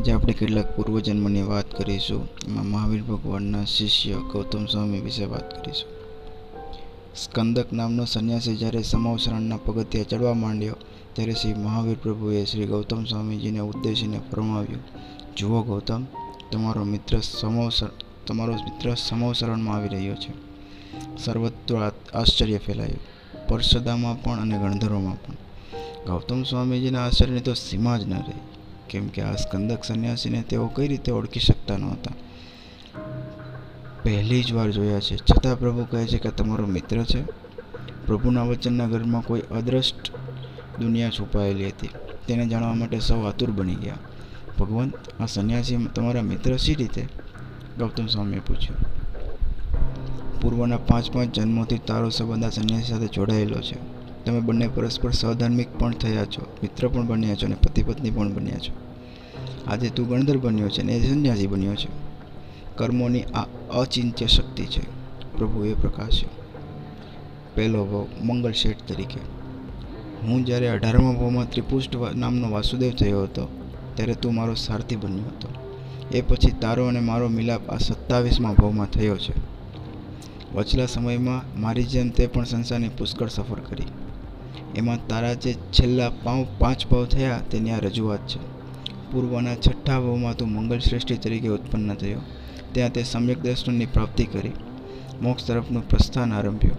આજે આપણે કેટલાક પૂર્વજન્મની વાત કરીશું. એમાં મહાવીર ભગવાનના શિષ્ય ગૌતમ સ્વામી વિશે વાત કરીશું. સ્કંદક નામનો સંન્યાસી જ્યારે સમવસરણના પગથિયા ચડવા માંડ્યો, ત્યારે શ્રી મહાવીર પ્રભુએ શ્રી ગૌતમ સ્વામીજીને ઉદ્દેશીને ફરમાવ્યું, જુઓ ગૌતમ, તમારો મિત્ર સમવસર તમારો મિત્ર સમવસરણમાં આવી રહ્યો છે. સર્વત્ર આશ્ચર્ય ફેલાયું, પરસદામાં પણ અને ગણધરોમાં પણ. ગૌતમ સ્વામીજીના આશ્ચર્યની તો સીમા જ ન રહી. કેમ કે આ સ્કંદક સંન્યાસીને તેઓ કઈ રીતે ઓળખી શકતા નહોતા. પહેલી જ વાર જોયા છે. છતાં પ્રભુ કહે છે કે તમારો મિત્ર છે. પ્રભુના વચનના ઘરમાં કોઈ અદ્રષ્ટ દુનિયા છુપાયેલી હતી. તેને જાણવા માટે સૌ આતુર બની ગયા. ભગવંત, આ સંન્યાસી તમારા મિત્ર શી રીતે? ગૌતમ સ્વામીએ પૂછ્યું. પૂર્વના પાંચ પાંચ જન્મોથી તારો સંબંધ આ સંન્યાસી સાથે જોડાયેલો છે. તમે બંને પરસ્પર સહધાર્મિક પણ થયા છો, મિત્ર પણ બન્યા છો અને પતિ પત્ની પણ બન્યા છો. આજે તું ગણધર બન્યો છે અને એ સંન્યાસી બન્યો છે. કર્મોની આ અચિંત્ય શક્તિ છે. પ્રભુ એ પ્રકાશ છે પહેલો ભાવ મંગળ શેઠ તરીકે. હું જ્યારે અઢારમા ભાવમાં ત્રિપુષ્ટ નામનો વાસુદેવ થયો હતો, ત્યારે તું મારો સારથી બન્યો હતો. એ પછી તારો અને મારો મિલાપ આ સત્તાવીસમા ભાવમાં થયો છે. વચલા સમયમાં મારી જેમ તે પણ સંસારની પુષ્કળ સફર કરી. એમાં તારા જે છેલ્લા પાંવ, પાંચ ભાવ થયા તેની આ રજૂઆત છે. પૂર્વના છઠ્ઠા ભાવમાં તું મંગલ શ્રેષ્ઠી તરીકે ઉત્પન્ન થયો. ત્યાં તે સમ્યક દર્શનની પ્રાપ્તિ કરી. મોક્ષ તરફનું પ્રસ્થાન આરંભ્યું.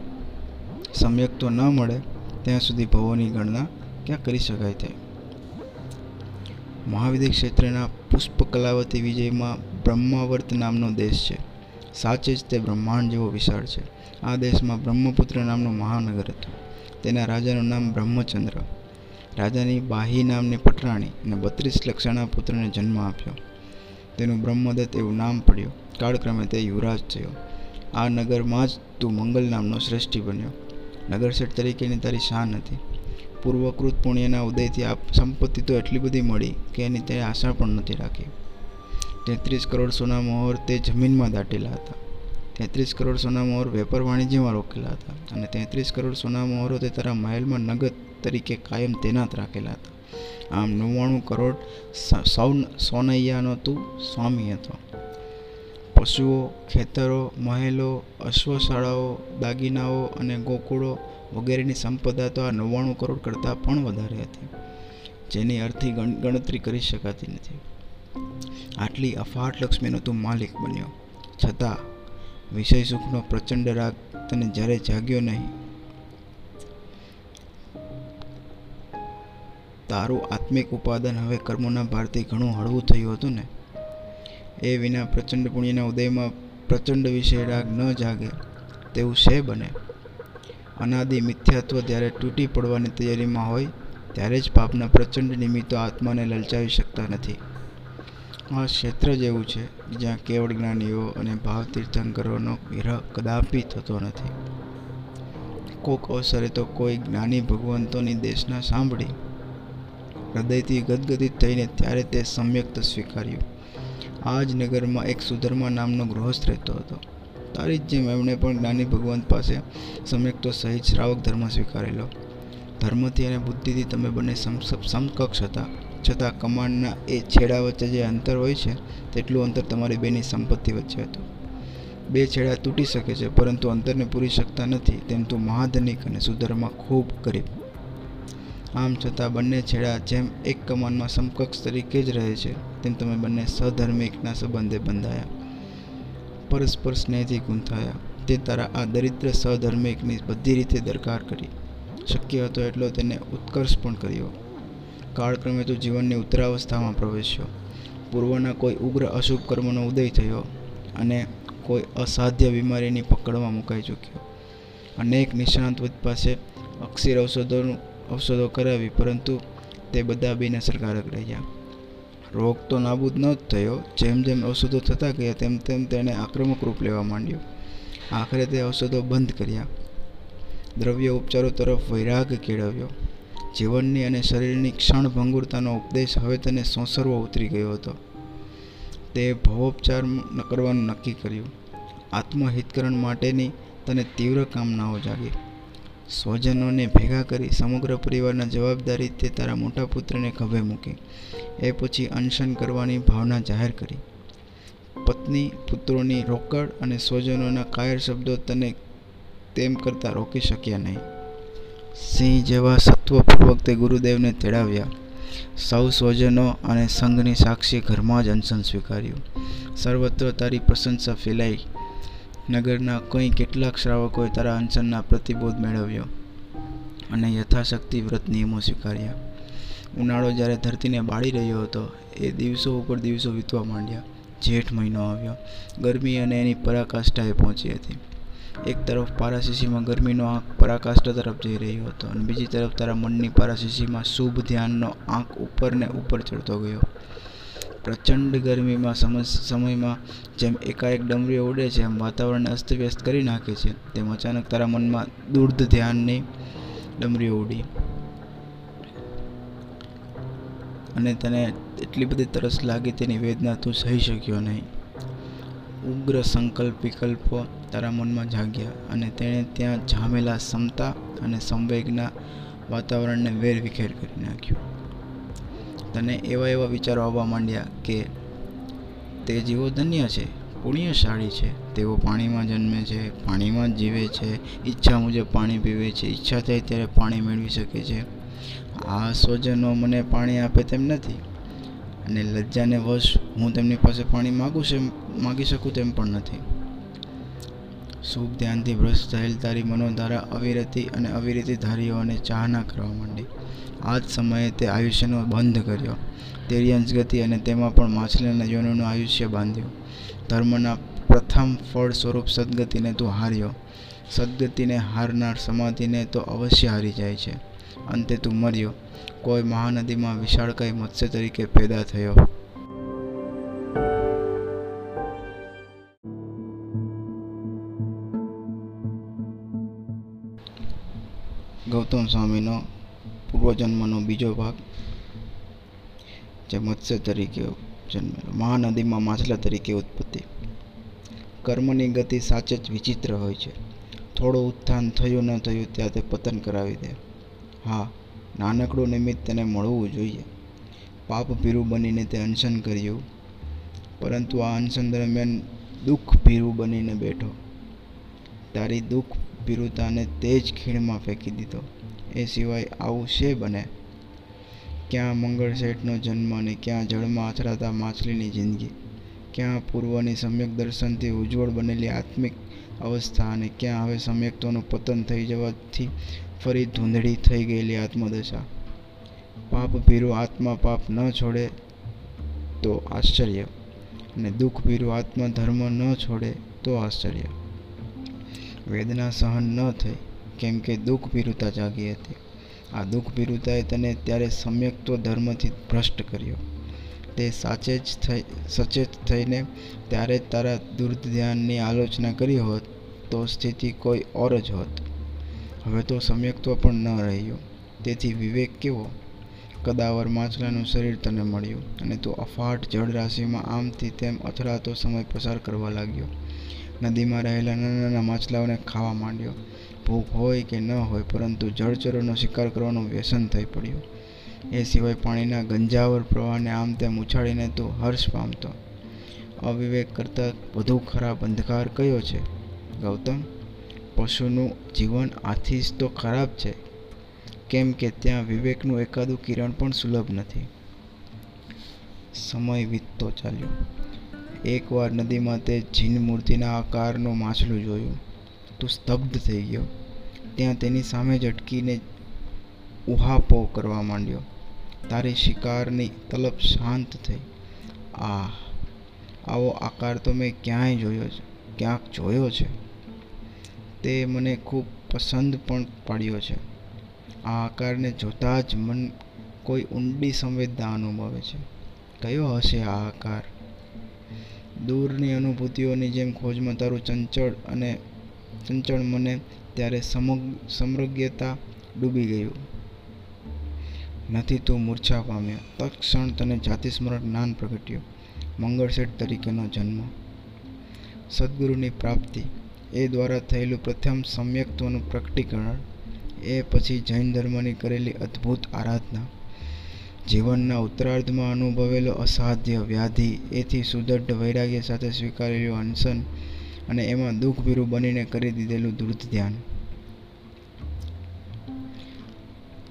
સમ્યક તો ન મળે, ત્યાં સુધી ભવોની ગણના ક્યાં કરી શકાય તે? મહાવિદ્ય ક્ષેત્રના પુષ્પ કલાવતી વિજયમાં બ્રહ્માવર્ત નામનો દેશ છે. સાચે જ તે બ્રહ્માંડ જેવો વિશાળ છે. આ દેશમાં બ્રહ્મપુત્ર નામનું મહાનગર હતું. તેના રાજાનું નામ બ્રહ્મચંદ્ર. રાજાની બાહી નામની પટરાણી અને બત્રીસ લક્ષણા પુત્રને જન્મ આપ્યો. તેનું બ્રહ્મદત્ત એવું નામ પડ્યું. કાળક્રમે તે યુવરાજ થયો. આ નગરમાં જ તું મંગલ નામનો શ્રેષ્ઠી બન્યો. નગરશેઠ તરીકેની તારી શાન હતી. પૂર્વકૃત પુણ્યના ઉદયથી આ સંપત્તિ તો એટલી બધી મળી કે એની તે આશા પણ નથી રાખી. તેત્રીસ કરોડ સોના મોહર તે જમીનમાં દાટેલા હતા. તેત્રીસ કરોડ સોના મોહર વેપાર વાણિજ્યમાં રોકેલા હતા અને તેત્રીસ કરોડ સોના મોહરો તે તારા મહેલમાં નગદ તરીકે કાયમ તૈનાત રાખેલા હતા. આમ નવ્વાણું કરોડ સૌ સોનૈયાનો તું સ્વામી હતો. પશુઓ, ખેતરો, મહેલો, અશ્વશાળાઓ, દાગીનાઓ અને ગોકુળો વગેરેની સંપદા તો આ નવ્વાણું કરોડ કરતાં પણ વધારે હતી, જેની અર્થી ગણતરી કરી શકાતી નથી. આટલી અફાટ લક્ષ્મીનો તું માલિક બન્યો. છતાં વિષય સુખનો પ્રચંડ રાગ તને જ્યારે જાગ્યો નહીં. તારું આત્મિક ઉપાદાન હવે કર્મોના ભારથી ઘણું હળવું થયું હતું ને? એ વિના પ્રચંડ પુણ્યના ઉદયમાં પ્રચંડ વિષય રાગ ન જાગે તેવું શે બને. અનાદિ મિથ્યાત્વ જ્યારે તૂટી પડવાની તૈયારીમાં હોય, ત્યારે જ પાપના પ્રચંડ નિમિત્તો આત્માને લલચાવી શકતા નથી. આ ક્ષેત્ર જેવું છે, જ્યાં કેવળ જ્ઞાનીઓ અને ભાવ તીર્થંકરોનો વિરહ કદાપી થતો નથી. કોક અવસરે તો કોઈ જ્ઞાની ભગવંતોની દેશના સાંભળી, હૃદયથી ગદગદિત થઈને ત્યારે તે સમ્યક્ત સ્વીકાર્યું. આ જ નગરમાં એક સુધર્મા નામનો ગૃહસ્થ રહેતો હતો. તારી જ જેમ એમણે પણ જ્ઞાની ભગવંત પાસે સમ્યક્તો સહિત શ્રાવક ધર્મ સ્વીકારેલો. ધર્મથી અને બુદ્ધિથી તમે બંને સમકક્ષ હતા. છતાં કમાન્ડના એ છેડા વચ્ચે જે અંતર હોય છે, તેટલું અંતર તમારી બેની સંપત્તિ વચ્ચે હતું. બે છેડા તૂટી શકે છે, પરંતુ અંતરને પૂરી શકતા નથી, તેમ તો મહાધનિક અને સુધરમાં ખૂબ ગરીબ. આમ છતાં બંને છેડા જેમ એક કમાનમાં સમકક્ષ તરીકે જ રહે છે, તેમ તમે બંને સધર્મિકના સંબંધે બંધાયા. પરસ્પર સ્નેહથી ગૂંથાયા. તે તારા આ દરિદ્ર સહધર્મિકની બધી રીતે દરકાર કરી. શક્ય હતો એટલો તેને ઉત્કર્ષ પણ કર્યો. કાળક્રમે તો જીવનની ઉત્તરાવસ્થામાં પ્રવેશ્યો. પૂર્વના કોઈ ઉગ્ર અશુભ કર્મનો ઉદય થયો અને કોઈ અસાધ્ય બીમારીની પકડમાં મુકાઈ ચૂક્યો. અનેક નિષ્ણાંત પાસે અક્ષીર ઔષધોનું ઔષધો કરાવી, પરંતુ તે બધા બિનઅસરકારક રહ્યા. રોગ તો નાબૂદ ન જ થયો, જેમ જેમ ઔષધો થતા ગયા, તેમ તેમ તેણે આક્રમક રૂપ લેવા માંડ્યું. આખરે તે ઔષધો બંધ કર્યા. દ્રવ્ય ઉપચારો તરફ વૈરાગ કેળવ્યો. જીવનની અને શરીરની ક્ષણભંગુરતાનો ઉપદેશ હવે તેને સોંસરવો ઉતરી ગયો હતો. તે ભવોપચાર કરવાનું નક્કી કર્યું. આત્મહિતકરણ માટેની તને તીવ્ર કામનાઓ જાગી. સ્વજનોને ભેગા કરી સમગ્ર પરિવારના જવાબદારી તે તારા મોટા પુત્રને ખભે મૂકી. એ પછી અનશન કરવાની ભાવના જાહેર કરી. પત્ની, પુત્રોની રોકડ અને સ્વજનોના કાયર શબ્દો તને તેમ કરતાં રોકી શક્યા નહીં. સિંહ જેવા સત્વપૂર્વક તે ગુરુદેવને તેડાવ્યા. સૌ સ્વજનો અને સંઘની સાક્ષી ઘરમાં જ અનશન સ્વીકાર્યું. સર્વત્ર તારી પ્રશંસા ફેલાઈ. નગરના કંઈ કેટલાક શ્રાવકોએ તારા અનશનના પ્રતિબોધ મેળવ્યો અને યથાશક્તિ વ્રત નિયમો સ્વીકાર્યા. ઉનાળો જ્યારે ધરતીને બાળી રહ્યો હતો, એ દિવસો ઉપર દિવસો વીતવા માંડ્યા. જેઠ મહિનો આવ્યો. ગરમી અને એની પરાકાષ્ઠાએ પહોંચી હતી. એક તરફ પારાશીશીમાં ગરમીનો આંખ પરાકાષ્ટ તરફ જઈ રહ્યો હતો અને બીજી તરફ તારા મનની પારાશીશીમાં શુભ ધ્યાનનો આંખ ઉપર ને ઉપર ચડતો ગયો. પ્રચંડ ગરમીમાં સમયમાં જેમ એકાએક ડમરીઓ ઉડે છે, એમ વાતાવરણને અસ્તવ્યસ્ત કરી નાખે છે, તેમ અચાનક તારા મનમાં દૂર્ધ ધ્યાનની ડમરીઓ ઉડી. અને તને એટલી બધી તરસ લાગી તેની વેદના તું સહી શક્યો નહીં. ઉગ્ર સંકલ્પ વિકલ્પો તારા મનમાં જાગ્યા અને તેણે ત્યાં જામેલા ક્ષમતા અને સંવેગના વાતાવરણને વેરવિખેર કરી નાખ્યું. તને એવા એવા વિચારો આવવા માંડ્યા કે તે જીવો ધન્ય છે, પુણ્યશાળી છે, તેઓ પાણીમાં જન્મે છે, પાણીમાં જ જીવે છે, ઈચ્છા મુજબ પાણી પીવે છે, ઈચ્છા થાય ત્યારે પાણી મેળવી શકે છે. આ સ્વજનો મને પાણી આપે તેમ નથી અને લજ્જાને વશ હું તેમની પાસે પાણી માગું છે માગી શકું તેમ પણ નથી. શુભ ધ્યાનથી ભ્રષ્ટ થયેલ તારી મનોધારા અવિરતી અને અવિરતી ધારીઓને ચાહના કરવા માંડી. આ જ સમયે તે આયુષ્યનો બંધ કર્યો. તેરી અંશગતિ અને તેમાં પણ માછલીના યોનોનું આયુષ્ય બાંધ્યું. ધર્મના પ્રથમ ફળ સ્વરૂપ સદગતિને તું હાર્યો. સદગતિને હારનાર સમાધિને તો અવશ્ય હારી જાય છે. અંતે તું મર્યો. કોઈ મહાનદીમાં વિશાળકાય મત્સ્ય તરીકે પેદા થયો. ગૌતમ સ્વામીનો પૂર્વજન્મનો બીજો ભાગ, જે મત્સ્ય તરીકે જન્મેલો, મહાનદીમાં માછલા તરીકે ઉત્પત્તિ. કર્મની ગતિ સાચે જ વિચિત્ર હોય છે. થોડું ઉત્થાન થયું ન થયું ત્યાં તે પતન કરાવી દે. હા, નાનકડું નિમિત્ત તેને મળવું જોઈએ. પાપ ભીરું બનીને તે અનશન કર્યું, પરંતુ આ અનશન દરમિયાન દુઃખ ભીરું બનીને બેઠો. તારી દુઃખ ભીરુતાને તે જ ખીણમાં ફેંકી દીધો. એ સિવાય આવું શે બને? ક્યાં મંગળ શેઠનો જન્મ અને ક્યાં જળમાં અથડાતા માછલીની જિંદગી? ક્યાં પૂર્વની સમ્યક દર્શનથી ઉજ્જવળ બનેલી આત્મિક અવસ્થા અને ક્યાં હવે સમ્યક્તોનું પતન થઈ જવાથી ફરી ધૂંધળી થઈ ગયેલી આત્મદશા? પાપ ભીરુ આત્મા પાપ ન છોડે તો આશ્ચર્ય. અને દુઃખ ભીરુ આત્મા ધર્મ ન છોડે તો આશ્ચર્ય. વેદના સહન ન થઈ, કેમ કે દુઃખ ભીરુતા જાગી હતી. આ દુઃખ ભીરુતાએ તને ત્યારે સમ્યક્તો ધર્મથી ભ્રષ્ટ કર્યો. તે સાચે જ થઈ, સચેત થઈને ત્યારે તારા દુર્ધ ધ્યાનની આલોચના કરી હોત, તો સ્થિતિ કોઈ ઓર જ હોત. હવે તો સમ્યક્ત્વ પણ ન રહ્યું. તેથી વિવેક કેવો? કદાવર માછલાનું શરીર તને મળ્યું, અને તું અફાટ જળરાશિમાં આમથી તેમ અથડાતો સમય પસાર કરવા લાગ્યો. નદીમાં રહેલા નાના નાના માછલાઓને ખાવા માંડ્યો. ભૂખ હોય કે ન હોય, પરંતુ જળચરોનો શિકાર કરવાનું વ્યસન થઈ પડ્યું. એ સિવાય પાણીના ગંજાવર પ્રવાહને આમ તેમ ઉછાળીને તો હર્ષ પામતો. અવિવેક કરતાં વધુ ખરાબ અંધકાર કયો છે? ગૌતમ, પશુનું જીવન આથી જ તો ખરાબ છે. કેમ કે ત્યાં વિવેકનું એકાદું કિરણ પણ સુલભ નથી. સમય વીતતો ચાલ્યો. એકવાર નદીમાં તે જીન મૂર્તિના આકારનું માછલું જોયું તું સ્તબ્ધ થઈ ગયો. ત્યાં તેની સામે જ ઉહાપો કરવા માંડ્યો. તારી શિકારની તલબ શાંત થઈ. આ આવો આકાર તો મેં ક્યાંય જોયો છે ક્યાંક જોયો છે. તે મને ખૂબ પસંદ પણ પાડ્યો છે. આ આકારને જોતાં જ મન કોઈ ઊંડી સંવેદના અનુભવે છે. કયો હશે આ આકાર? દૂરની અનુભૂતિઓની જેમ ખોજમાં તારું ચંચળ અને ચંચળ મને ત્યારે સમગ સમૃગ્યતા ડૂબી ગયું. નથી તું મૂર્છા પામ્યો. તત્ક્ષણ તને જાતિસ્મરણ જ્ઞાન પ્રગટ્યું. મંગળશેઠ તરીકેનો જન્મ. સદગુરુની પ્રાપ્તિ. એ દ્વારા થયેલું પ્રથમ સમ્યક્ત્વનું પ્રકટીકરણ. એ પછી જૈન ધર્મની કરેલી અદ્ભુત આરાધના. જીવનના ઉત્તરાર્ધમાં અનુભવેલો અસાધ્ય વ્યાધિ એથી સુદૃઢ વૈરાગ્ય સાથે સ્વીકારેલું અનશન અને એમાં દુઃખભીરું બનીને કરી દીધેલું દૃઢ ધ્યાન.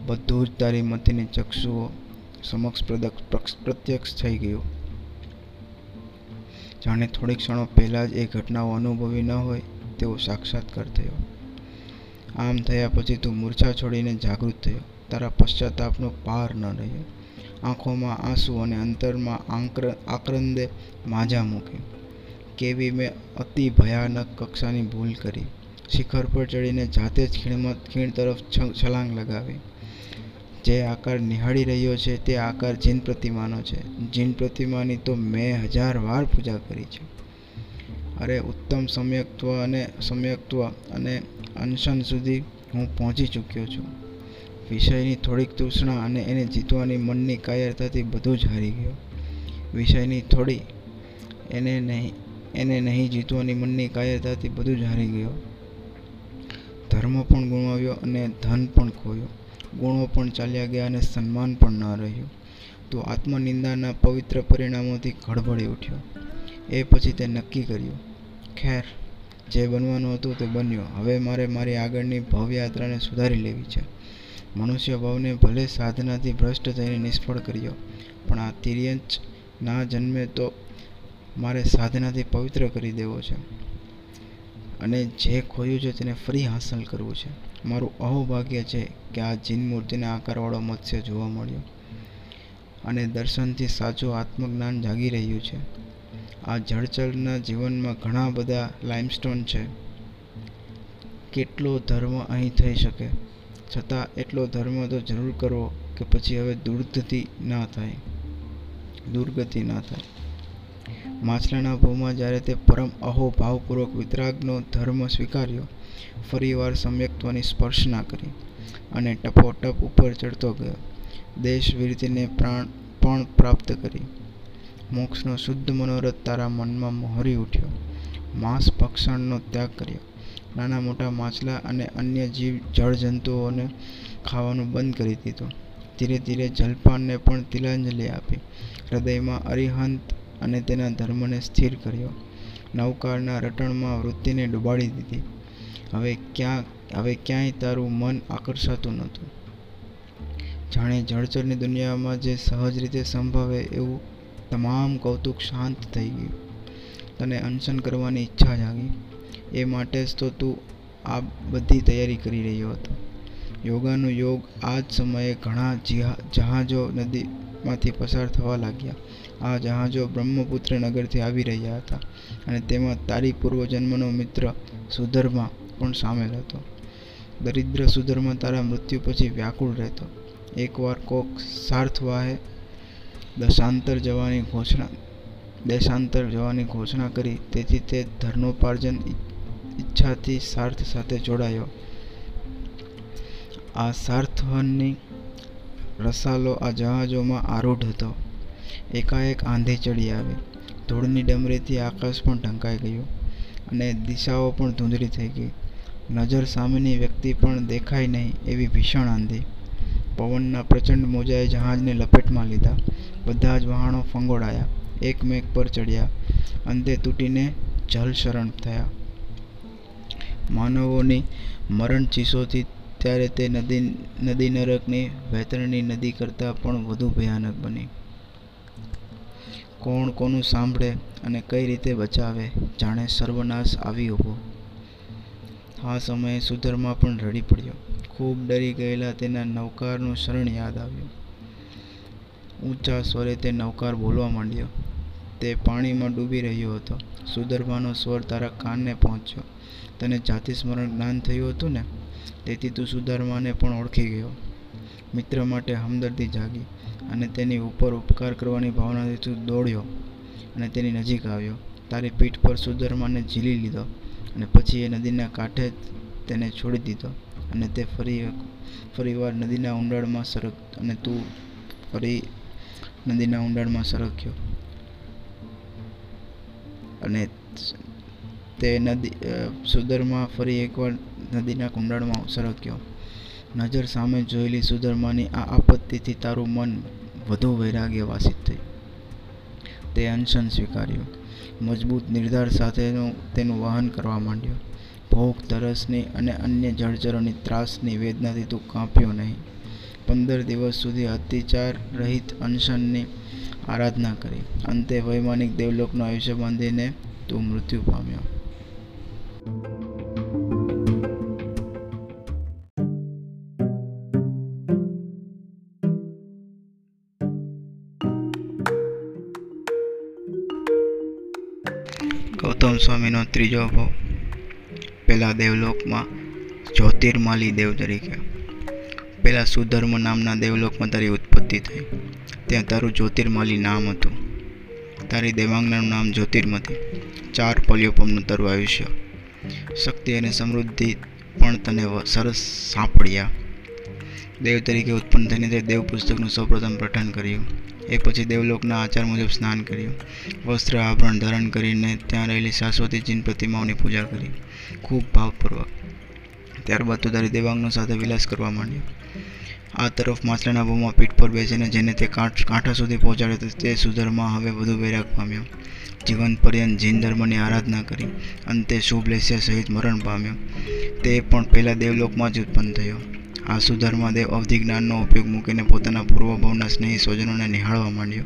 બધું જ તારી મતિની ચક્ષુઓ સમક્ષ પ્રત્યક્ષ થઈ ગયું. જાણે થોડીક ક્ષણો પહેલાં જ એ ઘટનાઓ અનુભવી ન હોય તેવો સાક્ષાત્કાર થયો. આમ થયા પછી તું મૂર્છા છોડીને જાગૃત થયો. તારા પશ્ચાતાપનો પાર ન રહ્યો. આંખોમાં આંસુ અને અંતરમાં આક્રંદે માજા મૂકી. કેવી મેં અતિ ભયાનક કક્ષાની ભૂલ કરી. શિખર પર ચડીને જાતે જ ખીણમાં, ખીણ તરફ છલાંગ લગાવી. જે આકાર નિહાળી રહ્યો છે તે આકાર જીન પ્રતિમાનો છે. જીન પ્રતિમાની તો મેં હજાર વાર પૂજા કરી છે. અરે ઉત્તમ સમ્યક્ત્વ અને સમ્યક્ત્વ અને અનશન સુધી હું પહોંચી ચૂક્યો છું. વિષયની થોડીક તૃષ્ણા અને એને જીતવાની મનની કાયરતાથી બધું જ હારી ગયો. વિષયની થોડી એને નહીં એને નહીં જીતવાની મનની કાયરતાથી બધું જ હારી ગયો. ધર્મ પણ ગુમાવ્યો અને ધન પણ ખોયો. ગુણો પણ ચાલ્યા ગયા અને સન્માન પણ ન રહ્યું. તો આત્મનિંદાના પવિત્ર પરિણામોથી ગડબડી ઉઠ્યો. એ પછી તે નક્કી કર્યું, ખેર, જે બનવાનું હતું તે બન્યું. હવે મારે મારી આગળની ભવયાત્રાને સુધારી લેવી છે. મનુષ્ય ભાવને ભલે સાધનાથી ભ્રષ્ટ થઈને નિષ્ફળ કર્યો, પણ આ તિર્યંચ ના જન્મે તો મારે સાધનાથી પવિત્ર કરી દેવો છે. અને જે ખોયું છે તેને ફરી હાંસલ કરવું છે. મારું અહોભાગ્ય છે કે આ જીન મૂર્તિના આકારવાળો મત્સ્ય જોવા મળ્યો અને દર્શનથી સાચું આત્મજ્ઞાન જાગી રહ્યું છે. આ જળચરના જીવનમાં ઘણા બધા લાઇમસ્ટોન છે. કેટલો ધર્મ અહીં થઈ શકે? છતાં એટલો ધર્મ તો જરૂર કરો કે પછી હવે દુર્ગતિ ના થાય. દુર્ગતિ ના થાય. માછલાના ભૂમાં જ્યારે તે પરમ અહો ભાવપૂર્વક વિતરાગનો ધર્મ સ્વીકાર્યો ફરીવાર સમ્યક્ત્વની સ્પર્શના કરી અને ટપોટપ ઉપર ચડતો ગયો. દેશ વીરતીને પ્રાણ પણ પ્રાપ્ત કરી. મોક્ષનો શુદ્ધ મનોરથ તારા મનમાં મોહરી ઉઠ્યો. માંસ ભક્ષણનો ત્યાગ કર્યો. નાના મોટા માછલા અને અન્ય જીવ જળજંતુઓને ખાવાનું બંધ કરી દીધું. ધીરે ધીરે જલપાનને પણ તિલાંજલિ આપી. હૃદયમાં અરિહંત અને તેના ધર્મને સ્થિર કર્યો. નૌકારના રટણમાં વૃત્તિને ડૂબાડી દીધી. હવે ક્યાં, હવે ક્યાંય તારું મન આકર્ષાતું નહોતું. જાણે જળચરની દુનિયામાં જે સહજ રીતે સંભવે એવું તમામ કૌતુક શાંત થઈ ગયું. તને અનશન કરવાની ઈચ્છા જાગી. એ માટે જ તો તું આ બધી તૈયારી કરી રહ્યો હતો. યોગાનો યોગ આ જ સમયે ઘણા જહાજો નદીમાંથી પસાર થવા લાગ્યા. આ જહાજો બ્રહ્મપુત્ર નગરથી આવી રહ્યા હતા અને તેમાં તારી પૂર્વજન્મનો મિત્ર સુધર્મા પણ સામેલ હતો. દરિદ્ર સુધર્મા તારા મૃત્યુ પછી વ્યાકુળ રહેતો. એકવાર કોક સાર્થવાહે દશાંતર જવાની ઘોષણા, દેશાંતર જવાની ઘોષણા કરી, તેથી તે ધર્મોપાર્જન ઈચ્છાથી સાર્થ સાથે જોડાયો. આ સાર્થવનની રસાલો આ જહાજોમાં આરૂઢ હતો. એકાએક આંધી ચડી આવી. ધૂળની ડમરીથી આકાશ પણ ઢંકાઈ ગયું અને દિશાઓ પણ ધૂંધળી થઈ ગઈ. નજર સામેની વ્યક્તિ પણ દેખાય નહીં એવી ભીષણ આંધી. પવનના પ્રચંડ મોજાએ જહાજને લપેટમાં લીધા. બધા જ વહાણો ફંગોળાયા. એકમેક પર ચડ્યા. અંતે તૂટીને જલશરણ થયા. માનવોની મરણ ચીસોથી ત્યારે તે નદી નદી નરકની વહેતરણી નદી કરતાં પણ વધુ ભયાનક બની. કોણ કોનું સાંભળે અને કઈ રીતે બચાવે જાણે સર્વનાશ આવી ઊભો. આ સમયે સુધર્મા પણ રડી પડ્યો. ખૂબ ડરી ગયેલા તેના નૌકારનું શરણ યાદ આવ્યું. ઊંચા સ્વરે તે નૌકાર બોલવા માંડ્યો. તે પાણીમાં ડૂબી રહ્યો હતો. સુધર્માનો સ્વર તારા કાનને પહોંચ્યો. તને જાતિ સ્મરણ જ્ઞાન થયું હતું ને, તેથી તું સુધારમાને પણ ઓળખી ગયો. મિત્ર માટે હમદર્દી જાગી અને તેની ઉપર ઉપકાર કરવાની ભાવનાથી તું દોડ્યો અને તેની નજીક આવ્યો. તારી પીઠ પર સુધર્માને ઝીલી લીધો અને પછી એ નદીના કાંઠે તેને છોડી દીધો અને તે ફરી ફરીવાર નદીના ઊંડાણમાં સરક, અને તું ફરી નદીના ઊંડાણમાં સરક્યો. અને તે નદી સુધર્મા ફરી એકવાર નદીના કુંડાળમાં સરક્યો નજર સામે જોયેલી સુધરમાની આ આપત્તિથી તારું મન વધુ વૈરાગ્ય વાસિત થઈ તે અનશન સ્વીકાર્યું. મજબૂત નિર્ધાર સાથેનું તેનું વહન કરવા માંડ્યો. ભોગ તરસની અને અન્ય જળચરોની ત્રાસની વેદનાથી તું કાંપ્યો નહીં. પંદર દિવસ સુધી અતિચાર રહિત અનશનની આરાધના કરી. અંતે વૈમાનિક દેવલોકનું આયુષ્ય બાંધીને તું મૃત્યુ પામ્યો. ગૌતમ સ્વામીનો ત્રીજો ભાવ પહેલાં દેવલોકમાં જ્યોતિર્માલી દેવ તરીકે. પહેલાં સુધર્મ નામના દેવલોકમાં તારી ઉત્પત્તિ થઈ. ત્યાં તારું જ્યોતિર્માલી નામ હતું. તારી દેવાંગનાનું નામ જ્યોતિર્મતી. ચાર પલ્યોપમનું તારું આયુષ્ય. શક્તિ અને સમૃદ્ધિ પણ તને સરસ સાંપડ્યા. દેવ તરીકે ઉત્પન્ન થઈને તે દેવ પુસ્તકનું સૌપ્રથમ પઠન કર્યું. એ પછી દેવલોકના આચાર મુજબ સ્નાન કર્યું. વસ્ત્ર આભરણ ધારણ કરીને ત્યાં રહેલી શાશ્વતીજીની પ્રતિમાઓની પૂજા કરી. ખૂબ ભાવપૂર્વક. ત્યારબાદ તું તારી દેવાંગનો સાથે વિલાસ કરવા માંડ્યો. આ તરફ માછલાના બોમાં પીઠ પર બેસીને જેને તે કાંઠ સુધી પહોંચાડ્યો તે સુધરમાં હવે વધુ વૈરાગ પામ્યો. જીવન પર્યંત જૈન ધર્મની આરાધના કરી અંતે શુભલેસ્યા સહિત મરણ પામ્યો. તે પણ પહેલાં દેવલોકમાં જ ઉત્પન્ન થયો. આ સુધર્માદેવ અવધિ જ્ઞાનનો ઉપયોગ મૂકીને પોતાના પૂર્વભાવના સ્નેહી સ્વજનોને નિહાળવા માંડ્યો.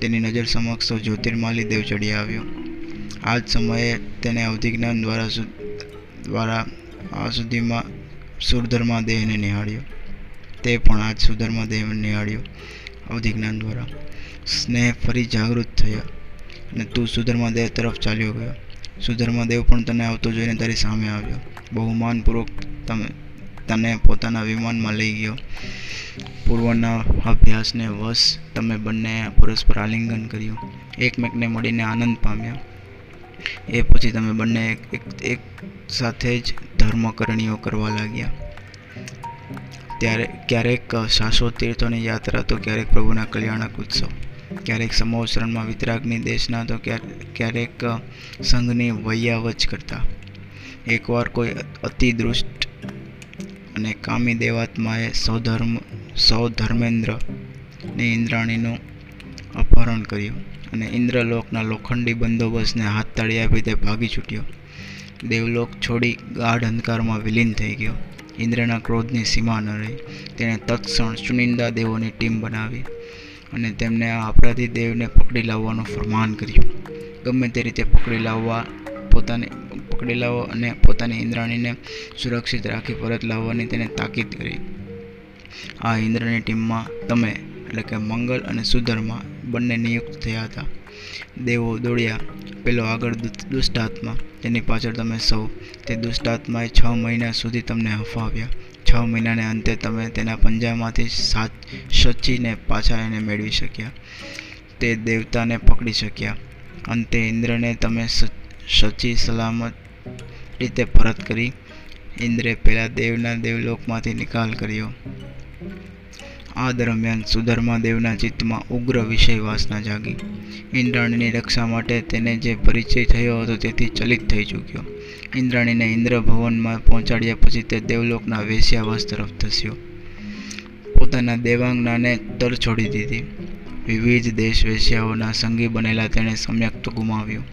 તેની નજર સમક્ષ તો જ્યોતિર્માલી દેવ ચડી આવ્યો. આ જ સમયે તેને અવધિ જ્ઞાન દ્વારા દ્વારા આ સુધીમાં સુરધર્મા દેહને નિહાળ્યો. તે પણ આજ સુધર્મા દેવ નિહાળ્યો. અવધિ જ્ઞાન દ્વારા. સ્નેહ ફરી જાગૃત થયા અને તું સુધર્મા દેવ તરફ ચાલ્યો ગયો. સુધર્મા દેવ પણ તને આવતો જોઈને તારી સામે આવ્યો. બહુમાનપૂર્વક તમે, તને પોતાના વિમાનમાં લઈ ગયો. પૂર્વના અભ્યાસને વશ તમે બંને પરસ્પર આલિંગન કર્યું. એકમેકને મળીને આનંદ પામ્યા. એ પછી તમે બંને એક, એક- સાથે જ ધર્મકરણીઓ કરવા લાગ્યા. ત્યારે ક્યારેક શાશ્વત તીર્થોની યાત્રા તો ક્યારેક પ્રભુના કલ્યાણક ઉત્સવ, ક્યારેક સમોસરણમાં વિતરાગની દેશના તો ક્યારે- ક્યારેક સંઘની વૈયાવચ કરતા. એકવાર કોઈ અતિ દૃષ્ટ અને કામી દેવાત્માએ સૌધર્મ સૌધર્મેન્દ્ર ને ઇન્દ્રાણીનું અપહરણ કર્યું અને ઇન્દ્રલોકના લોખંડી બંદોબસ્તને હાથ તાળી આપી તે ભાગી છૂટ્યો. દેવલોક છોડી ગાઢ અંધકારમાં વિલીન થઈ ગયો. ઇન્દ્રના ક્રોધની સીમા ન રહી. તેણે તત્ક્ષણ ચુનિંદા દેવોની ટીમ બનાવી અને તેમને આ અપરાધી દેવને પકડી લાવવાનું ફરમાન કર્યું. ગમે તે રીતે પકડી લાવવા, પોતાને પકડી લાવો અને પોતાની ઇન્દ્રાણીને સુરક્ષિત રાખી પરત લાવવાની તેને તાકીદ કરી. આ ઇન્દ્રની ટીમમાં તમે, એટલે કે મંગલ અને સુધર્મા બંને નિયુક્ત થયા હતા. દેવો દોડ્યા. પેલો આગળ દુષ્ટ- દુષ્ટાત્મા તેની પાછળ તમે સૌ. તે દુષ્ટાત્માએ છ મહિના સુધી તમને હફાવ્યા. છ મહિનાને અંતે તમે તેના પંજામાંથી સાચ, સચીને પાછા એને મેળવી શક્યા. તે દેવતાને પકડી શક્યા. અંતે ઇન્દ્રને તમે સચી, સલામત રીતે પરત કરી. ઇન્દ્રે પહેલાં દેવના દેવલોકમાંથી નિકાલ કર્યો. આ દરમિયાન સુધર્મા દેવના ચિત્તમાં ઉગ્ર વિષય વાસના જાગી. ઇન્દ્રાણીની રક્ષા માટે તેને જે પરિચય થયો હતો તેથી ચલિત થઈ ચૂક્યો. ઇન્દ્રાણીને ઇન્દ્રભવનમાં પહોંચાડ્યા પછી તે દેવલોકના વેશ્યાવાસ તરફ ધસ્યો. પોતાના દેવાંગનાને તર છોડી દીધી. વિવિધ દેશ વેશ્યાઓના સંગી બનેલા તેણે સમ્યક્ત ગુમાવ્યું.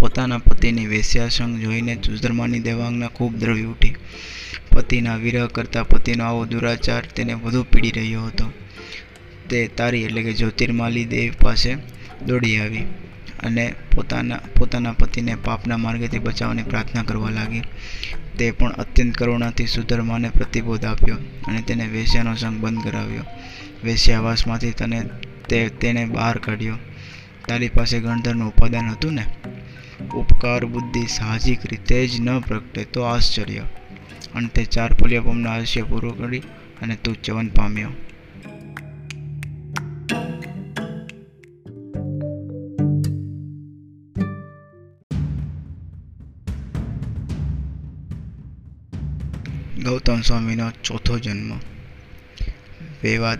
પોતાના પતિની વેશ્યાસંગ જોઈને સુધર્માની દેવાંગના ખૂબ દ્રવી ઉઠી. પતિના વિરહ કરતાં પતિનો આવો દુરાચાર તેને વધુ પીડી રહ્યો હતો. તે તારી એટલે કે જ્યોતિર્માલી દેવ પાસે દોડી આવી અને પોતાના પોતાના પતિને પાપના માર્ગેથી બચાવવાની પ્રાર્થના કરવા લાગી. તે પણ અત્યંત કરુણાથી સુધર્માને પ્રતિબોધ આપ્યો અને તેને વેશ્યાનો સંગ બંધ કરાવ્યો. વેશ્યાવાસમાંથી તને તે તેને બહાર કાઢ્યો. તારી પાસે ગણધરનું ઉપાદાન હતું ને? ઉપકાર બુદ્ધિ સાહજિક રીતે જ ન પ્રગટે તો આશ્ચર્ય. અને તે ચાર ફલિયાપમના આયુષ્ય પૂરું કરી અને તું ચવન પામ્યો. ગૌતમ સ્વામીનો ચોથો જન્મ. વેવાદ,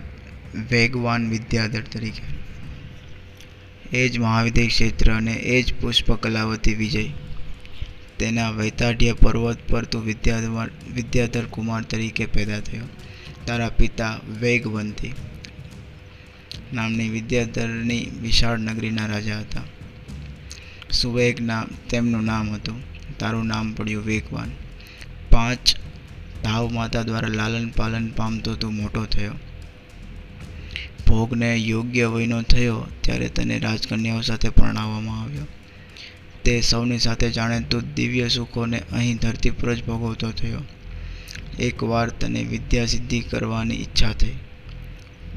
વેગવાન વિદ્યાધર તરીકે. એ જ મહાવિદ્ય ક્ષેત્ર અને એ જ પુષ્પ કલાવતી વિજય. તેના વૈતાઢ્ય પર્વત પર તું વિદ્યાધર વિદ્યાધર કુમાર તરીકે પેદા થયો. તારા પિતા વેગવંતી નામની વિદ્યાધરની વિશાળ નગરીના રાજા હતા. સુવેગ નામ, તેમનું નામ હતું. તારું નામ પડ્યું વેગવાન. પાંચ ધાવ માતા દ્વારા લાલન પાલન પામતો તું મોટો થયો. ભોગને યોગ્ય વયનો થયો ત્યારે તને રાજકન્યાઓ સાથે પરણાવવામાં આવ્યો. તે સૌની સાથે જાણે તું દિવ્ય સુખોને અહીં ધરતી પર જ ભોગવતો થયો. એકવાર તને વિદ્યા સિદ્ધિ કરવાની ઈચ્છા થઈ.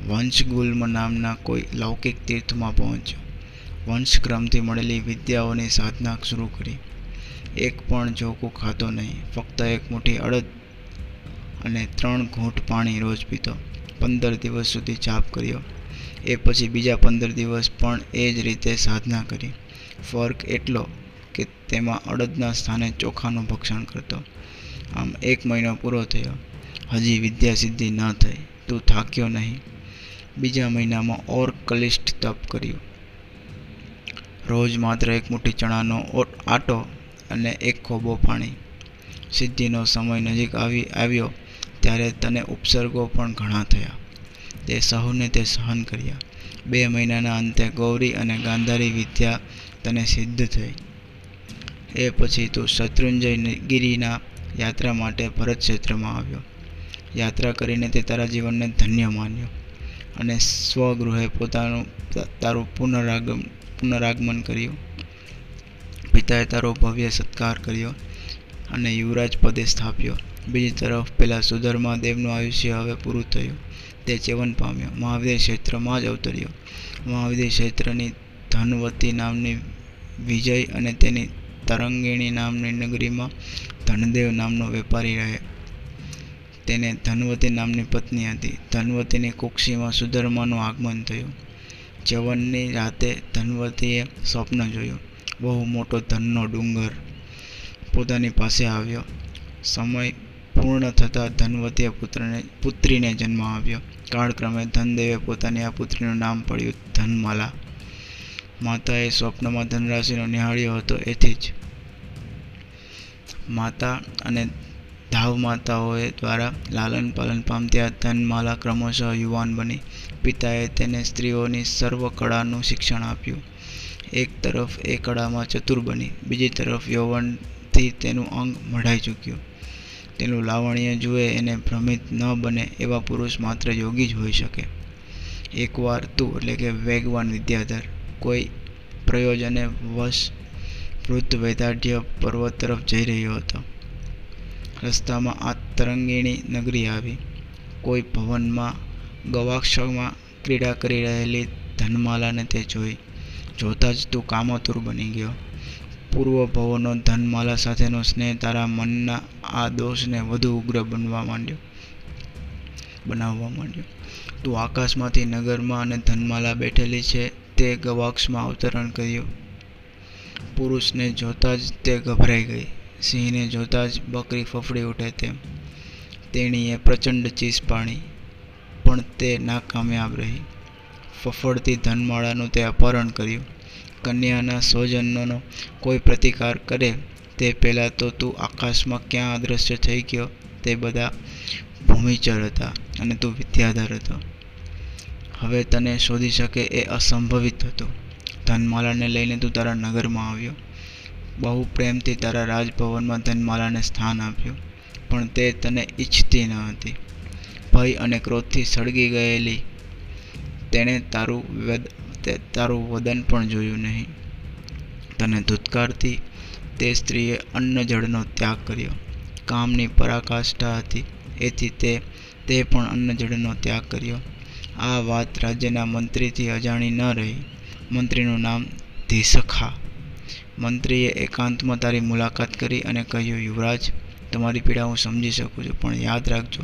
વંશગુલ્મ નામના કોઈ લૌકિક તીર્થમાં પહોંચ્યો. વંશક્રમથી મળેલી વિદ્યાઓની સાધના શરૂ કરી. એક પણ જોકું ખાતો નહીં, ફક્ત એક મુઠ્ઠી અડદ અને ત્રણ ઘૂંટ પાણી રોજ પીતો. પંદર દિવસ સુધી જાપ કર્યો. એ પછી બીજા પંદર દિવસ પણ એ જ રીતે સાધના કરી. ફર્ક એટલો કે તેમાં અડદના સ્થાને ચોખાનું ભક્ષણ કરતો. આમ એક મહિનો પૂરો થયો. હજી વિદ્યા સિદ્ધિ ન થઈ. તું થાક્યો નહીં. બીજા મહિનામાં ઓર કલિષ્ઠ તપ કર્યું. રોજ માત્ર એક મુઠ્ઠી ચણાનો આટો અને એક ખોબો પાણી. સિદ્ધિનો સમય નજીક આવી આવ્યો ત્યારે તને ઉપસર્ગો પણ ઘણા થયા. તે સહુને તે સહન કર્યા. બે મહિનાના અંતે ગૌરી અને ગાંધારી વિદ્યા તને સિદ્ધ થઈ. એ પછી તું શત્રુંજય ગિરીના યાત્રા માટે ભરત ક્ષેત્રમાં આવ્યો. યાત્રા કરીને તે તારા જીવનને ધન્ય માન્યો અને સ્વગૃહે પોતાનું તારું પુનરાગમ, પુનરાગમન કર્યું. પિતાએ તારો ભવ્ય સત્કાર કર્યો અને યુવરાજ પદે સ્થાપ્યો. બીજી તરફ પેલા સુધર્મા દેવનું આયુષ્ય હવે પૂરું થયું. તે ચેવન પામ્યો. મહાવીર ક્ષેત્રમાં જ અવતર્યો. મહાવીર ક્ષેત્રની ધનવતી નામની વિજય અને તેની તરંગિણી નામની નગરીમાં ધનદેવ નામનો વેપારી રહે. તેને ધનવતી નામની પત્ની હતી. ધનવતીની કુક્ષીમાં સુધર્માનું આગમન થયું. ચવનની રાતે ધનવતીએ સ્વપ્ન જોયું. બહુ મોટો ધનનો ડુંગર પોતાની પાસે આવ્યો. સમય પૂર્ણ થતાં ધનવતીએ પુત્રને, પુત્રીને જન્મ આવ્યો કાળક્રમે ધનદેવે પોતાની આ પુત્રીનું નામ પડ્યું ધનમાલા. માતાએ સ્વપ્નમાં ધનરાશિનો નિહાળ્યો હતો, એથી જ. માતા અને ધાવ માતાઓએ દ્વારા લાલન પાલન પામતી ધનમાલા ક્રમશઃ યુવાન બની. પિતાએ તેને સ્ત્રીઓની સર્વ કળાનું શિક્ષણ આપ્યું. એક તરફ એ કળામાં ચતુર બની, બીજી તરફ યૌવનથી તેનું અંગ મઢાઈ ચૂક્યું. તેનું લાવણ્ય જુએ એને ભ્રમિત ન બને એવા પુરુષ માત્ર યોગી જ હોઈ શકે. એકવાર તું એટલે કે વેગવાન વિદ્યાધર કોઈ પ્રયોજને વશ વૃદ્ધ વૈદાઢ્ય પર્વત તરફ જઈ રહ્યો હતો. રસ્તામાં આ તરંગીણી નગરી આવી. કોઈ ભવનમાં ગવાક્ષમાં ક્રીડા કરી રહેલી ધનમાલાને તે જોઈ. જોતા જ તું કામતુર બની ગયો. પૂર્વ ભવનો ધનમાલા સાથેનો સ્નેહ તારા મનના આ દોષને વધુ ઉગ્ર બનવા માંડ્યો. બનાવવા માંડ્યો. તું આકાશમાંથી નગરમાં અને ધનમાલા બેઠેલી છે તે ગવાક્ષમાં અવતરણ કર્યું. પુરુષને જોતા જ તે ગભરાઈ ગઈ. સિંહને જોતા જ બકરી ફફડી ઉઠે તેમ. તેણીએ પ્રચંડ ચીસ પાણી, પણ તે નાકામયાબ રહી. ફફડતી ધનમાળાનું તે અપહરણ કર્યું. કન્યાના સ્વજનોનો કોઈ પ્રતિકાર કરે તે પહેલાં તો તું આકાશમાં ક્યાં અદૃશ્ય થઈ ગયો તે બધા ભૂમિચર હતા અને તું વિદ્યાધર હતો. હવે તને શોધી શકે એ અસંભવિત હતું. ધનમાલાને લઈને તું તારા નગરમાં આવ્યો. બહુ પ્રેમથી તારા રાજભવનમાં ધનમાલાને સ્થાન આપ્યું, પણ તે તને ઈચ્છતી ન હતી. ભય અને ક્રોધથી સળગી ગયેલી, તેણે તારું તારું વદન પણ જોયું નહીં. તને ધૂતકારથી તે સ્ત્રીએ અન્ન જળનો ત્યાગ કર્યો. કામની પરાકાષ્ઠા હતી, એથી તે તે પણ અન્ન જળનો ત્યાગ કર્યો. આ વાત રાજ્યના મંત્રીથી અજાણી ન રહી. મંત્રીનું નામ ધીસખા. મંત્રીએ એકાંતમાં તારી મુલાકાત કરી અને કહ્યું, યુવરાજ, તમારી પીડા હું સમજી શકું છું, પણ યાદ રાખજો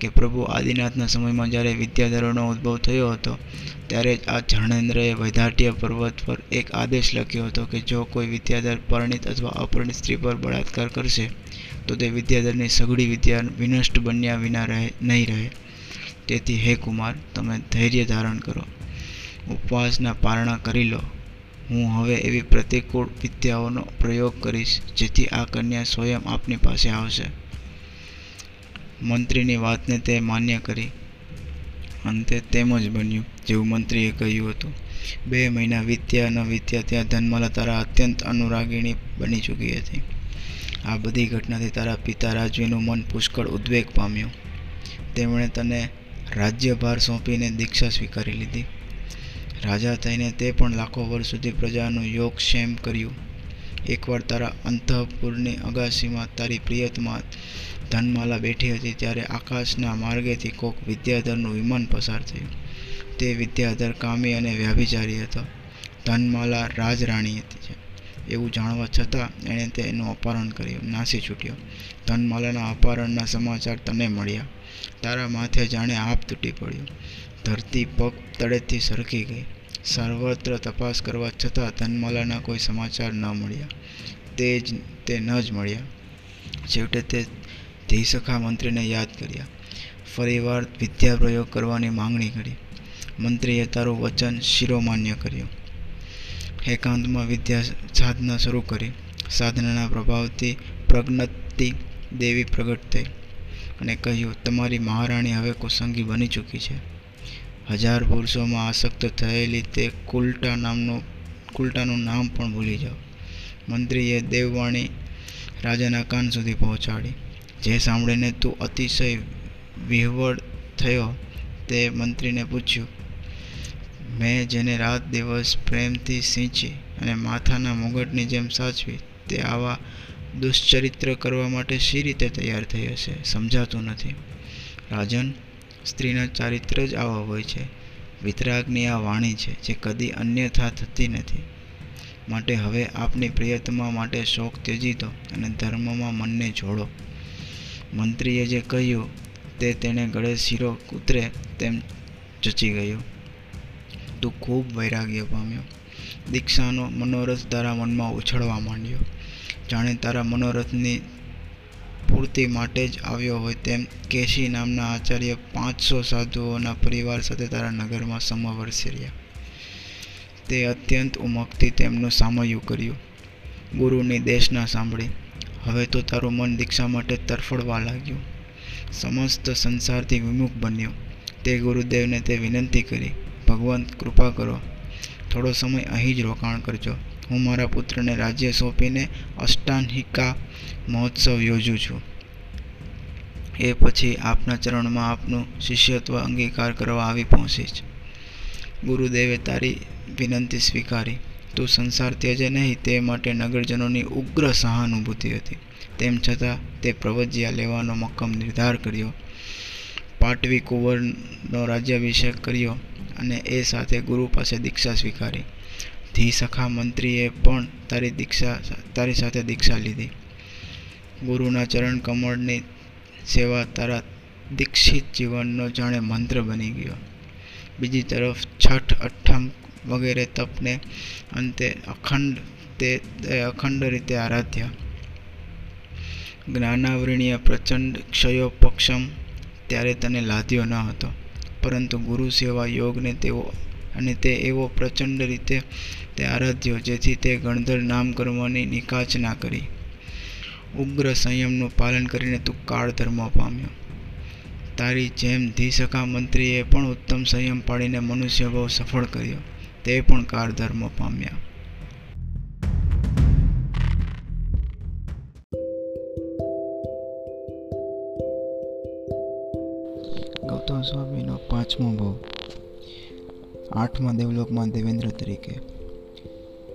કે પ્રભુ આદિનાથના સમયમાં જ્યારે વિદ્યાધરોનો ઉદ્ભવ થયો હતો, ત્યારે જ આ જણેન્દ્રએ વૈધાટીય પર્વત પર એક આદેશ લખ્યો હતો કે જો કોઈ વિદ્યાધર પરિણિત અથવા અપરિણિત સ્ત્રી પર બળાત્કાર કરશે, તો તે વિદ્યાધરની સઘળી વિદ્યા વિનષ્ટ બન્યા વિના રહે, નહીં રહે. તેથી હે કુમાર, તમે ધૈર્ય ધારણ કરો. ઉપવાસના પારણા કરી લો. હું હવે એવી પ્રતિકૂળ વિદ્યાઓનો પ્રયોગ કરીશ, જેથી આ કન્યા સ્વયં આપની પાસે આવશે. મંત્રીની વાતને તે માન્ય કરી. અંતે તેમ જ બન્યું, જેવું મંત્રીએ કહ્યું હતું. બે મહિના વિદ્યા ન વિદ્યા ત્યાં ધનમાલા તારા અત્યંત અનુરાગીણી બની ચૂકી હતી. આ બધી ઘટનાથી તારા પિતા રાજવીનું મન પુષ્કળ ઉદ્વેગ પામ્યું. તેમણે તને રાજ્યભાર સોંપીને દીક્ષા સ્વીકારી લીધી. રાજા થઈને તે પણ લાખો વર્ષ સુધી પ્રજાનું યોગક્ષેમ કર્યું? એકવાર તારા અંતઃપુરની અગાસીમાં તારી પ્રિયતમાં ધનમાલા બેઠી હતી ત્યારે આકાશના માર્ગેથી કોક વિદ્યાધરનું વિમાન પસાર થયું. તે વિદ્યાધર કામી અને વ્યાભિચારી હતો. ધનમાલા રાજરાણી હતી એવું જાણવા છતાં એણે તેનું અપહરણ કર્યું. નાસી છૂટ્યો. ધનમાલાના અપહરણના સમાચાર તને મળ્યા. તારા માથે જાણે આપ તૂટી પડ્યું. ધરતી પગ તળેથી સરકી ગઈ. સર્વત્ર તપાસ કરવા છતાં ધનમાલાના કોઈ સમાચાર ન મળ્યા. તે જ, તે ન જ મળ્યા. છેવટે તે ધીસખા મંત્રીને યાદ કર્યા. ફરીવાર વિદ્યા પ્રયોગ કરવાની માંગણી કરી. મંત્રીએ તારું વચન શિરોમાન્ય કર્યું. એકાંતમાં વિદ્યા સાધના શરૂ કરી. સાધનાના પ્રભાવથી પ્રજ્ઞતિ દેવી પ્રગટ થઈ. અને કહ્યું, તમારી મહારાણી હવે કુસંગી બની ચૂકી છે. હજાર પુરુષોમાં આસક્ત થયેલી તે કુલટા નામનું, કુલટાનું નામ પણ ભૂલી જાઓ. મંત્રીએ દેવવાણી રાજાના કાન સુધી પહોંચાડી. જે સાંભળીને તું અતિશય વિહવળ થયો તે મંત્રીને પૂછ્યું, મેં જેને રાત દિવસ પ્રેમથી સિંચી અને માથાના મુગટની જેમ સાચવી, તે આવા દુશ્ચરિત્ર કરવા માટે શી રીતે તૈયાર થઈ હશે, સમજાતું નથી. રાજન, સ્ત્રીના ચારિત્ર જ આવા હોય છે. વિતરાગની આ વાણી છે, જે કદી અન્યથા થતી નથી. માટે હવે આપની પ્રિયતમા માટે શોખ ત્યજી દો અને ધર્મમાં મનને જોડો. મંત્રીએ જે કહ્યું, તે તેણે ગળે શીરો ઉતરે તેમ જચી ગયું. તું ખૂબ વૈરાગ્ય પામ્યો. દીક્ષાનો મનોરથ તારા મનમાં ઉછળવા માંડ્યો. જાણે તારા મનોરથની પૂર્તિ માટે જ આવ્યો હોય તેમ કેશી નામના આચાર્ય પાંચસો સાધુઓના પરિવાર સાથે તારા નગરમાં સમવર્ષી રહ્યા તે અત્યંત ઉમકથી તેમનું સામયું કર્યું. ગુરુની દેશના સાંભળી, હવે તો તારું મન દીક્ષા માટે તરફડવા લાગ્યું. સમસ્ત સંસારથી વિમુખ બન્યો. તે ગુરુદેવને તે વિનંતી કરી ભગવાન કૃપા કરો. થોડો સમય અહીં જ રોકાણ કરજો. હું મારા પુત્રને રાજ્ય સોંપીને અષ્ટાનહિકા મહોત્સવ યોજું છું. એ પછી આપના ચરણમાં આપનું શિષ્યત્વ અંગીકાર કરવા આવી પહોંચીશ. ગુરુદેવે તારી વિનંતી સ્વીકારી. તું સંસાર ત્યજે નહીં, તે માટે નગરજનોની ઉગ્ર સહાનુભૂતિ હતી. તેમ છતાં તે પ્રવજ્યા લેવાનો મક્કમ નિર્ધાર કર્યો. પાટવી કુંવરનો રાજ્યાભિષેક કર્યો અને એ સાથે ગુરુ પાસે દીક્ષા સ્વીકારી. ધી સખા મંત્રીએ પણ તારી દીક્ષા તારી સાથે દીક્ષા લીધી. ગુરુના ચરણ કમળની સેવા તારા દીક્ષિત જીવનનો જાણે મંત્ર બની ગયો. બીજી તરફ છઠ, અઠ્ઠમ વગેરે તપને અંતે અખંડ તે અખંડ રીતે આરાધ્યા. જ્ઞાનાવરણીય પ્રચંડ ક્ષયોપક્ષમ ત્યારે તને લાદ્યો ન હતો. પરંતુ ગુરુ સેવા યોગને તેઓ અને તે એવો પ્રચંડ રીતે તે આરાધ્યો, જેથી તે ગણધર નામ કર્મની નિકાચ ના કરી. ઉગ્ર સંયમનું પાલન કરીને તું કાળ ધર્મ પામ્યો. તારી જેમ ધીસકા મંત્રીએ પણ ઉત્તમ સંયમ પાડીને મનુષ્ય બહુ સફળ કર્યો. તે પણ કાળ ધર્મ પામ્યા. આઠમા દેવલોકમાં દેવેન્દ્ર તરીકે.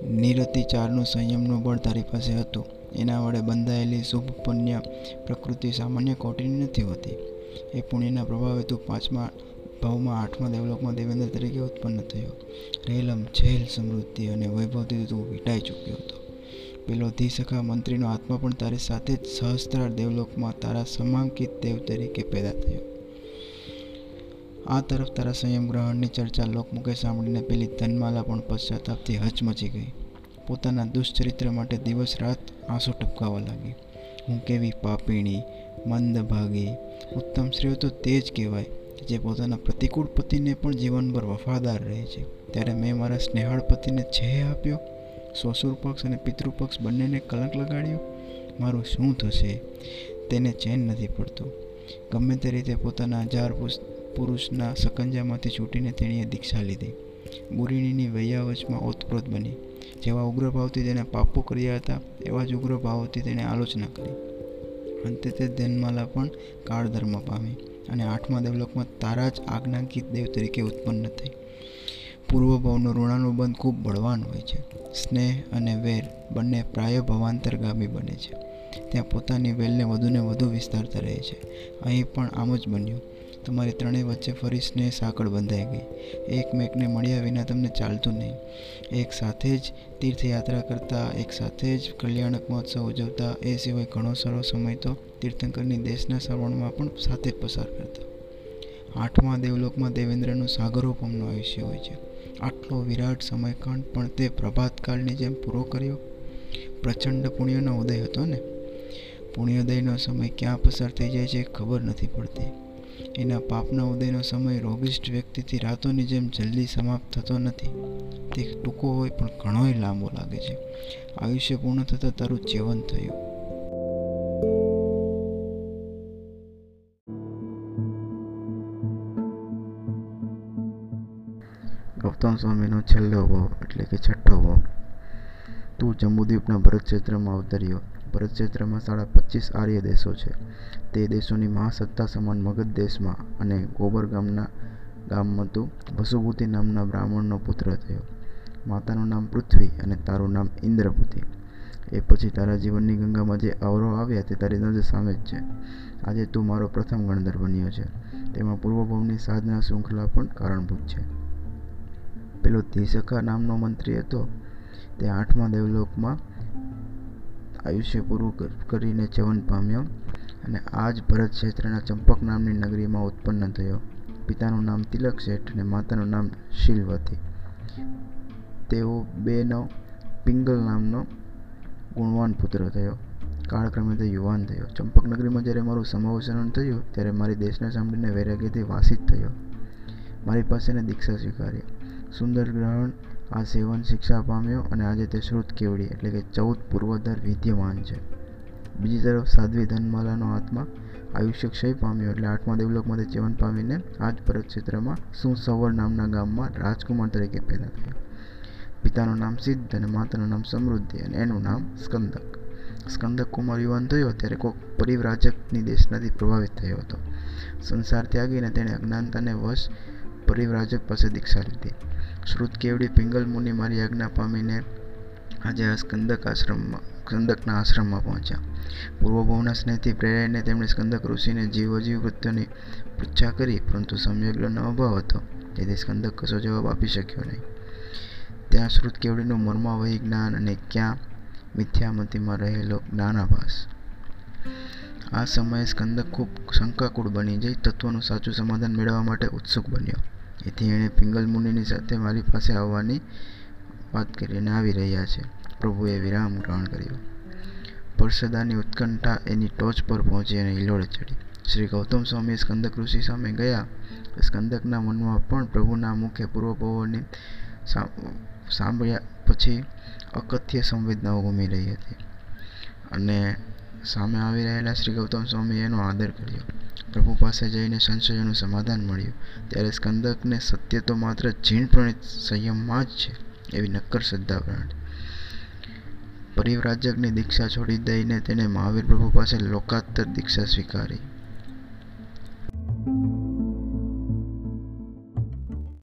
નિરતિ ચારનું સંયમનું બળ તારી પાસે હતું. એના વડે બંધાયેલી શુભ પુણ્ય પ્રકૃતિ સામાન્ય કોટીની નથી હોતી. એ પુણ્યના પ્રભાવે તું પાંચમા ભાવમાં આઠમા દેવલોકમાં દેવેન્દ્ર તરીકે ઉત્પન્ન થયો. રેલમ છેલ સમૃદ્ધિ અને વૈભવથી તું વીટાઈ ચૂક્યો હતો. પેલો ધીસખા મંત્રીનો આત્મા પણ તારી સાથે જ સહસ્ત્રાર દેવલોકમાં તારા સમાંકિત દેવ તરીકે પેદા થયો. આ તરફ તારા સંયમગ્રહણની ચર્ચા લોકમુખે સાંભળીને પેલી ધનમાલા પણ પશ્ચાતાપથી હચમચી ગઈ. પોતાના દુષ્ચરિત્ર માટે દિવસ રાત આંસુ ટપકાવવા લાગી. હું કેવી પાપીણી, મંદભાગી, ઉત્તમ સ્ત્રીઓ તો તે જ કહેવાય, જે પોતાના પ્રતિકૂળ પતિને પણ જીવનભર વફાદાર રહે છે. ત્યારે મેં મારા સ્નેહાળ પતિને છે આપ્યો? સોસુર પક્ષ અને પિતૃપક્ષ બંનેને કલંક લગાડ્યો? મારું શું થશે? તેને ચેન નથી પડતું. ગમે તે રીતે પોતાના હજાર પુરુષના સકંજામાંથી છૂટીને તેણીએ દીક્ષા લીધી. ગુરિણીની વૈયાવચમાં ઓતપ્રોત બની. જેવા ઉગ્ર ભાવથી તેને પાપો કર્યા હતા, એવા જ ઉગ્ર ભાવોથી તેણે આલોચના કરી. અંતે તે ધ્યાનમાલા પણ કાળ ધર્મ પામી અને આઠમા દેવલોકમાં તારા જ આજ્ઞાંકિત દેવ તરીકે ઉત્પન્ન થઈ. પૂર્વભાવનો ઋણાનુબંધ ખૂબ બળવાન હોય છે. સ્નેહ અને વેર બંને પ્રાય ભવાંતરગામી બને છે. ત્યાં પોતાની વેલને વધુને વધુ વિસ્તારતા રહે છે. અહીં પણ આમ જ બન્યું. તમારી ત્રણેય વચ્ચે ફરી સ્નેહ સાંકળ બંધાઈ ગઈ. એકમેકને મળ્યા વિના તમને ચાલતું નહીં. એક સાથે જ તીર્થયાત્રા કરતા, એક સાથે જ કલ્યાણક મહોત્સવ ઉજવતા, એ સિવાય ઘણો સારો સમય તો તીર્થંકરની દેશના શ્રવણમાં પણ સાથે પસાર કરતા. આઠમા દેવલોકમાં દેવેન્દ્રનું સાગરોપમનું આયુષ્ય હોય છે. આટલો વિરાટ સમયકાંડ પણ તે પ્રભાતકાળની જેમ પૂરો કર્યો? પ્રચંડ પુણ્યનો ઉદય હતો ને? પુણ્યોદયનો સમય ક્યાં પસાર થઈ જાય છે ખબર નથી પડતી. એના પાપના ઉદયનો સમય રોગિષ્ઠ વ્યક્તિથી રાતોની જેમ જલ્દી સમાપ્ત થતો નથી. તે ટૂંકો હોય પણ ઘણોય લાંબો લાગે છે. આયુષ્ય પૂર્ણ થતાં તારું જીવન થયું. ગૌતમ સ્વામીનો છેલ્લો ભાવ એટલે કે છઠ્ઠો ભાવ તું જમ્મુદ્વીપના ભરત ક્ષેત્રમાં અવતર્યો. ભરત ક્ષેત્રમાં સાડા પચીસ આર્ય દેશો છે. તે દેશોની મહાસત્તા સમાન મગધ દેશમાં અને ગોબર ગામના ગામમાં તો વસુભૂતિ નામના બ્રાહ્મણનો પુત્ર થયો. માતાનું નામ પૃથ્વી અને તારું નામ ઇન્દ્રપતિ એ પછી તારા જીવનની ગંગામાં જે અવરો આવ્યા તે તારી નજર સામે જ છે. આજે તું મારો પ્રથમ ગણધર બન્યો છે. તેમાં પૂર્વભવની સાધના શૃંખલા પણ કારણભૂત છે. પેલો ધીસકા નામનો મંત્રી હતો. તે આઠમા દેવલોકમાં આયુષ્ય પૂરું કરીને જીવન પામ્યો અને આ જ ભરત ક્ષેત્રના ચંપક નામની નગરીમાં ઉત્પન્ન થયો. પિતાનું નામ તિલક શેઠ અને માતાનું નામ શીલવતી. તેઓ બેનો પિંગલ નામનો ગુણવાન પુત્ર થયો. કાળક્રમે તે યુવાન થયો. ચંપક નગરીમાં જ્યારે મારું સમાવસરણ થયું, ત્યારે મારી દેશને સાંભળીને વૈરાગ્યથી વાસિત થયો. મારી પાસે દીક્ષા સ્વીકારી. સુંદર ગ્રહણ આ સેવન શિક્ષા પામ્યો અને આજે તે શ્રુત કેવડી, એટલે કે ચૌદ પૂર્વધર વિદ્યમાન છે. બીજી તરફ સાધ્વી ધનમાલાનો આત્મા આયુષ્ય ક્ષય પામ્યો, એટલે આઠમા દેવલોકમાંથી જીવન પામીને આ જ ભરત ક્ષેત્રમાં સુસવર નામના ગામમાં રાજકુમાર તરીકે પેદા થયા. પિતાનું નામ સિદ્ધ અને માતાનું નામ સમૃદ્ધિ અને એનું નામ સ્કંદક. સ્કંદક કુમાર યુવાન થયો ત્યારે કોઈક પરિવ્રાજકની દેશનાથી પ્રભાવિત થયો હતો. સંસાર ત્યાગીને તેણે અજ્ઞાનતાને વશ પરિવ્રાજક પાસે દીક્ષા લીધી. શ્રુત કેવડી પિંગલ મુનિ મારી આજ્ઞા પામીને આજે આ સ્કંદક આશ્રમમાં, સ્કંદકના આશ્રમમાં પહોંચ્યા. પૂર્વભવના સ્નેહથી પ્રેરાઈને તેમણે સ્કંદક ઋષિને જીવોજીવ વૃત્તની પૃચ્છા કરી, પરંતુ સમ્યગ્રહનો અભાવ હતો. તેથી સ્કંદક કશો જવાબ આપી શક્યો નહીં. ત્યાં શ્રુત કેવડીનું મર્માવહી જ્ઞાન અને ક્યાં મિથ્યામતીમાં રહેલો જ્ઞાનાભાસ. આ સમયે સ્કંદક ખૂબ શંકાકુળ બની જઈ, તત્વનું સાચું સમાધાન મેળવવા માટે ઉત્સુક બન્યો. એથી એણે પિંગલ મુનિની સાથે મારી પાસે આવવાની વાત કરીને આવી રહ્યા છે. પ્રભુએ વિરામ ગ્રહણ કર્યો. પરસદાની ઉત્કંઠા એની ટોચ પર પહોંચી અને હિલોળે ચડી. શ્રી ગૌતમ સ્વામી સ્કંદક ઋષિ સામે ગયા. સ્કંદકના મનમાં પણ પ્રભુના મુખે પૂર્વપવોની સાંભળ્યા પછી અકથ્ય સંવેદનાઓ ઘૂમી રહી હતી. અને સામે આવી રહેલા શ્રી ગૌતમ સ્વામીએ એનો આદર કર્યો. પ્રભુ પાસે જઈને સંશયોનું સમાધાન મળ્યું. ત્યારે સ્કંદકને સત્ય તો માત્ર જીણ પ્રણિત સંયમમાં જ છે, એવી નક્કર શ્રદ્ધા પ્રણ પરિવ્રાજકની દીક્ષા છોડી દઈને તેણે મહાવીર પ્રભુ પાસે લોકાત્તર દીક્ષા સ્વીકારી.